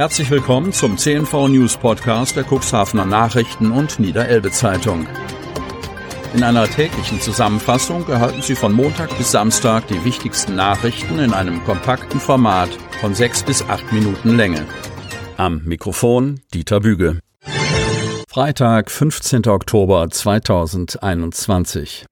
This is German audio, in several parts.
Herzlich willkommen zum CNV News Podcast der Cuxhavener Nachrichten und Niederelbe Zeitung. In einer täglichen Zusammenfassung erhalten Sie von Montag bis Samstag die wichtigsten Nachrichten in einem kompakten Format von sechs bis acht Minuten Länge. Am Mikrofon Dieter Büge. Freitag, 15. Oktober 2021.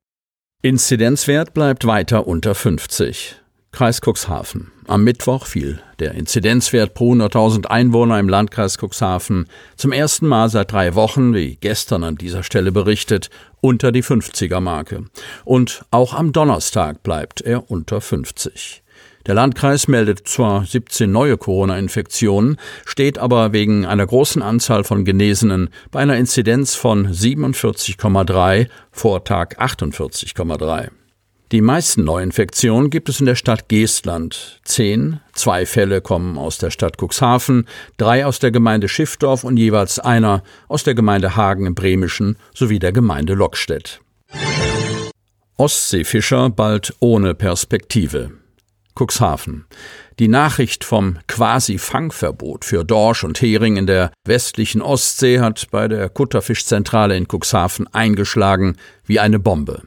Inzidenzwert bleibt weiter unter 50. Kreis Cuxhaven. Am Mittwoch fiel der Inzidenzwert pro 100.000 Einwohner im Landkreis Cuxhaven zum ersten Mal seit drei Wochen, wie gestern an dieser Stelle berichtet, unter die 50er Marke. Und auch am Donnerstag bleibt er unter 50. Der Landkreis meldet zwar 17 neue Corona-Infektionen, steht aber wegen einer großen Anzahl von Genesenen bei einer Inzidenz von 47,3 vor Tag 48,3. Die meisten Neuinfektionen gibt es in der Stadt Geestland. Zehn, zwei Fälle kommen aus der Stadt Cuxhaven, drei aus der Gemeinde Schiffdorf und jeweils einer aus der Gemeinde Hagen im Bremischen sowie der Gemeinde Lockstedt. Ostseefischer bald ohne Perspektive. Cuxhaven. Die Nachricht vom Quasi-Fangverbot für Dorsch und Hering in der westlichen Ostsee hat bei der Kutterfischzentrale in Cuxhaven eingeschlagen wie eine Bombe.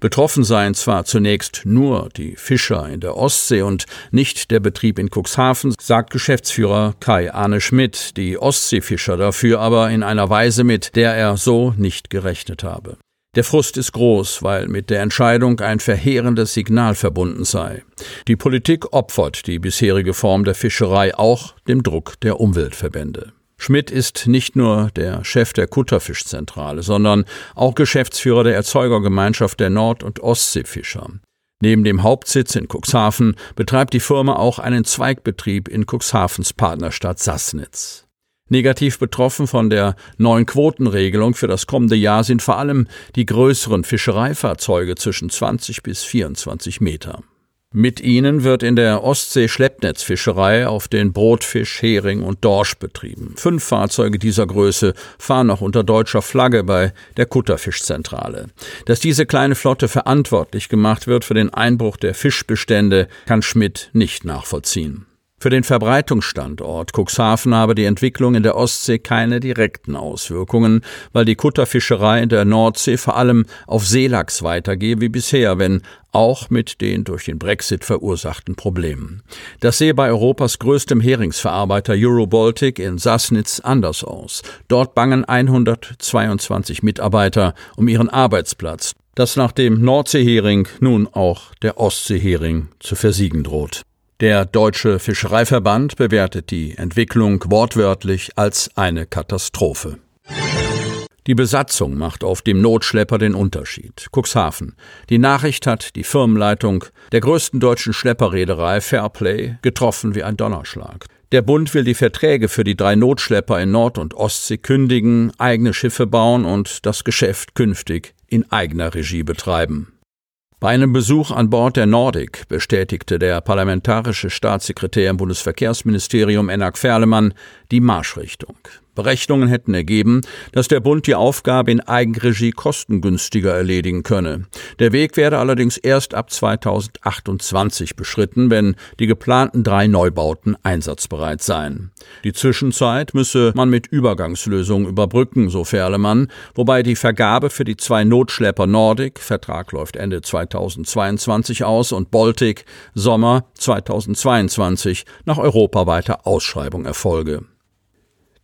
Betroffen seien zwar zunächst nur die Fischer in der Ostsee und nicht der Betrieb in Cuxhaven, sagt Geschäftsführer Kai Arne Schmidt, die Ostseefischer dafür aber in einer Weise, mit der er so nicht gerechnet habe. Der Frust ist groß, weil mit der Entscheidung ein verheerendes Signal verbunden sei. Die Politik opfert die bisherige Form der Fischerei auch dem Druck der Umweltverbände. Schmidt ist nicht nur der Chef der Kutterfischzentrale, sondern auch Geschäftsführer der Erzeugergemeinschaft der Nord- und Ostseefischer. Neben dem Hauptsitz in Cuxhaven betreibt die Firma auch einen Zweigbetrieb in Cuxhavens Partnerstadt Sassnitz. Negativ betroffen von der neuen Quotenregelung für das kommende Jahr sind vor allem die größeren Fischereifahrzeuge zwischen 20 bis 24 Meter. Mit ihnen wird in der Ostsee Schleppnetzfischerei auf den Brotfisch, Hering und Dorsch betrieben. Fünf Fahrzeuge dieser Größe fahren noch unter deutscher Flagge bei der Kutterfischzentrale. Dass diese kleine Flotte verantwortlich gemacht wird für den Einbruch der Fischbestände, kann Schmidt nicht nachvollziehen. Für den Verbreitungsstandort Cuxhaven habe die Entwicklung in der Ostsee keine direkten Auswirkungen, weil die Kutterfischerei in der Nordsee vor allem auf Seelachs weitergehe wie bisher, wenn auch mit den durch den Brexit verursachten Problemen. Das sehe bei Europas größtem Heringsverarbeiter Eurobaltic in Sassnitz anders aus. Dort bangen 122 Mitarbeiter um ihren Arbeitsplatz, das nach dem Nordseehering nun auch der Ostseehering zu versiegen droht. Der Deutsche Fischereiverband bewertet die Entwicklung wortwörtlich als eine Katastrophe. Die Besatzung macht auf dem Notschlepper den Unterschied. Cuxhaven. Die Nachricht hat die Firmenleitung der größten deutschen Schlepperreederei Fairplay getroffen wie ein Donnerschlag. Der Bund will die Verträge für die drei Notschlepper in Nord- und Ostsee kündigen, eigene Schiffe bauen und das Geschäft künftig in eigener Regie betreiben. Bei einem Besuch an Bord der Nordic bestätigte der parlamentarische Staatssekretär im Bundesverkehrsministerium Enak Ferlemann die Marschrichtung. Berechnungen hätten ergeben, dass der Bund die Aufgabe in Eigenregie kostengünstiger erledigen könne. Der Weg werde allerdings erst ab 2028 beschritten, wenn die geplanten drei Neubauten einsatzbereit seien. Die Zwischenzeit müsse man mit Übergangslösungen überbrücken, so Ferlemann, wobei die Vergabe für die zwei Notschlepper Nordic, Vertrag läuft Ende 2022 aus, und Baltic Sommer 2022 nach europaweiter Ausschreibung erfolge.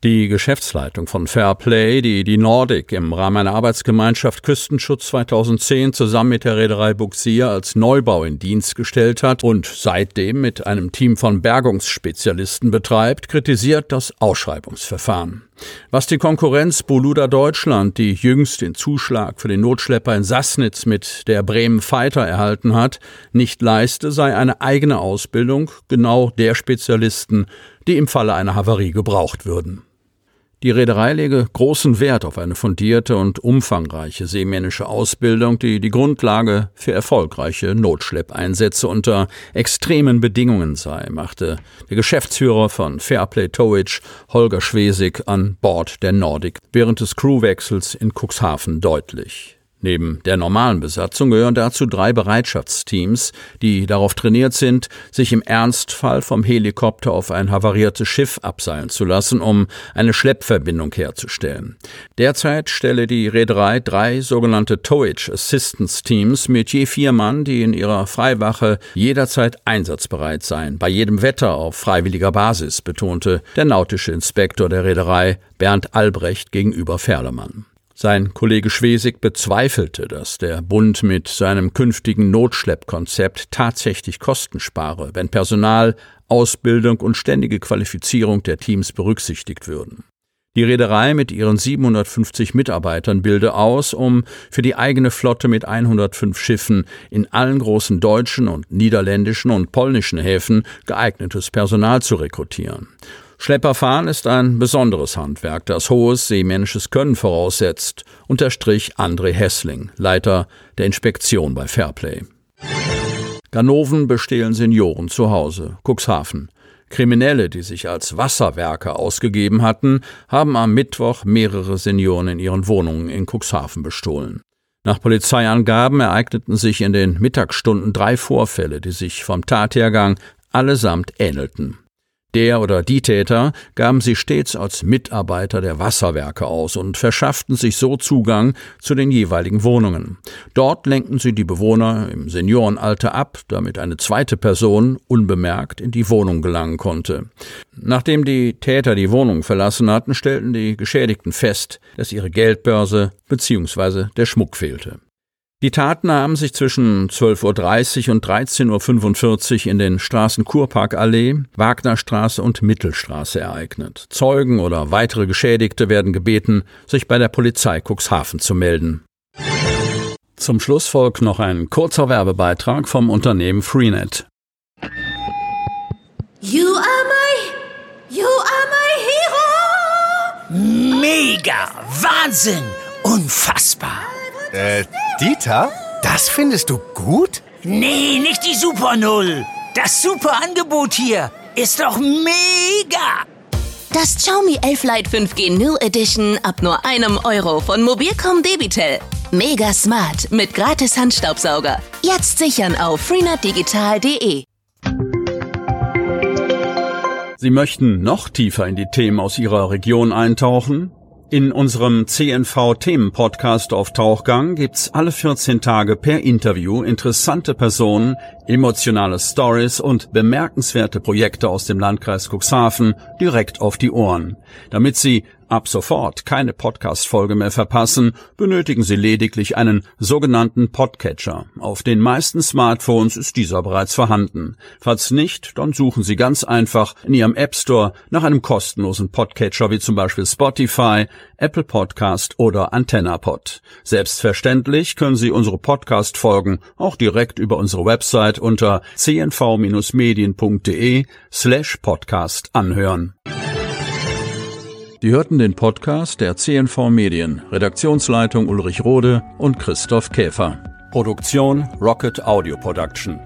Die Geschäftsleitung von Fairplay, die die Nordic im Rahmen einer Arbeitsgemeinschaft Küstenschutz 2010 zusammen mit der Reederei Buxier als Neubau in Dienst gestellt hat und seitdem mit einem Team von Bergungsspezialisten betreibt, kritisiert das Ausschreibungsverfahren. Was die Konkurrenz Boluda Deutschland, die jüngst den Zuschlag für den Notschlepper in Sassnitz mit der Bremen Fighter erhalten hat, nicht leiste, sei eine eigene Ausbildung genau der Spezialisten, die im Falle einer Havarie gebraucht würden. Die Reederei lege großen Wert auf eine fundierte und umfangreiche seemännische Ausbildung, die die Grundlage für erfolgreiche Notschleppeinsätze unter extremen Bedingungen sei, machte der Geschäftsführer von Fairplay Towage, Holger Schwesig, an Bord der Nordic während des Crewwechsels in Cuxhaven deutlich. Neben der normalen Besatzung gehören dazu drei Bereitschaftsteams, die darauf trainiert sind, sich im Ernstfall vom Helikopter auf ein havariertes Schiff abseilen zu lassen, um eine Schleppverbindung herzustellen. Derzeit stelle die Reederei drei sogenannte Towage Assistance Teams mit je vier Mann, die in ihrer Freiwache jederzeit einsatzbereit seien, bei jedem Wetter auf freiwilliger Basis, betonte der nautische Inspektor der Reederei Bernd Albrecht gegenüber Ferlemann. Sein Kollege Schwesig bezweifelte, dass der Bund mit seinem künftigen Notschleppkonzept tatsächlich Kosten spare, wenn Personal, Ausbildung und ständige Qualifizierung der Teams berücksichtigt würden. Die Reederei mit ihren 750 Mitarbeitern bilde aus, um für die eigene Flotte mit 105 Schiffen in allen großen deutschen und niederländischen und polnischen Häfen geeignetes Personal zu rekrutieren. Schlepperfahren ist ein besonderes Handwerk, das hohes seemännisches Können voraussetzt, unterstrich André Hessling, Leiter der Inspektion bei Fairplay. Ganoven bestehlen Senioren zu Hause, Cuxhaven. Kriminelle, die sich als Wasserwerker ausgegeben hatten, haben am Mittwoch mehrere Senioren in ihren Wohnungen in Cuxhaven bestohlen. Nach Polizeiangaben ereigneten sich in den Mittagsstunden drei Vorfälle, die sich vom Tathergang allesamt ähnelten. Der oder die Täter gaben sich stets als Mitarbeiter der Wasserwerke aus und verschafften sich so Zugang zu den jeweiligen Wohnungen. Dort lenkten sie die Bewohner im Seniorenalter ab, damit eine zweite Person unbemerkt in die Wohnung gelangen konnte. Nachdem die Täter die Wohnung verlassen hatten, stellten die Geschädigten fest, dass ihre Geldbörse bzw. der Schmuck fehlte. Die Taten haben sich zwischen 12.30 Uhr und 13.45 Uhr in den Straßen Kurparkallee, Wagnerstraße und Mittelstraße ereignet. Zeugen oder weitere Geschädigte werden gebeten, sich bei der Polizei Cuxhaven zu melden. Zum Schluss folgt noch ein kurzer Werbebeitrag vom Unternehmen Freenet. You are my, you are my hero! Mega! Wahnsinn! Unfassbar! Äh, Dieter? Das findest du gut? Nee, nicht die Super Null. Das super Angebot hier ist doch mega! Das Xiaomi 11 Lite 5G New Edition ab nur einem Euro von Mobilcom Debitel. Mega smart mit gratis Handstaubsauger. Jetzt sichern auf freenetdigital.de. Sie möchten noch tiefer in die Themen aus Ihrer Region eintauchen? In unserem CNV-Themen-Podcast auf Tauchgang gibt's alle 14 Tage per Interview interessante Personen, emotionale Stories und bemerkenswerte Projekte aus dem Landkreis Cuxhaven direkt auf die Ohren. Damit Sie ab sofort keine Podcast-Folge mehr verpassen, benötigen Sie lediglich einen sogenannten Podcatcher. Auf den meisten Smartphones ist dieser bereits vorhanden. Falls nicht, dann suchen Sie ganz einfach in Ihrem App Store nach einem kostenlosen Podcatcher wie zum Beispiel Spotify, Apple Podcast oder AntennaPod. Selbstverständlich können Sie unsere Podcast-Folgen auch direkt über unsere Website unter cnv-medien.de slash podcast anhören. Die hörten den Podcast der CNV Medien, Redaktionsleitung Ulrich Rode und Christoph Käfer. Produktion Rocket Audio Production.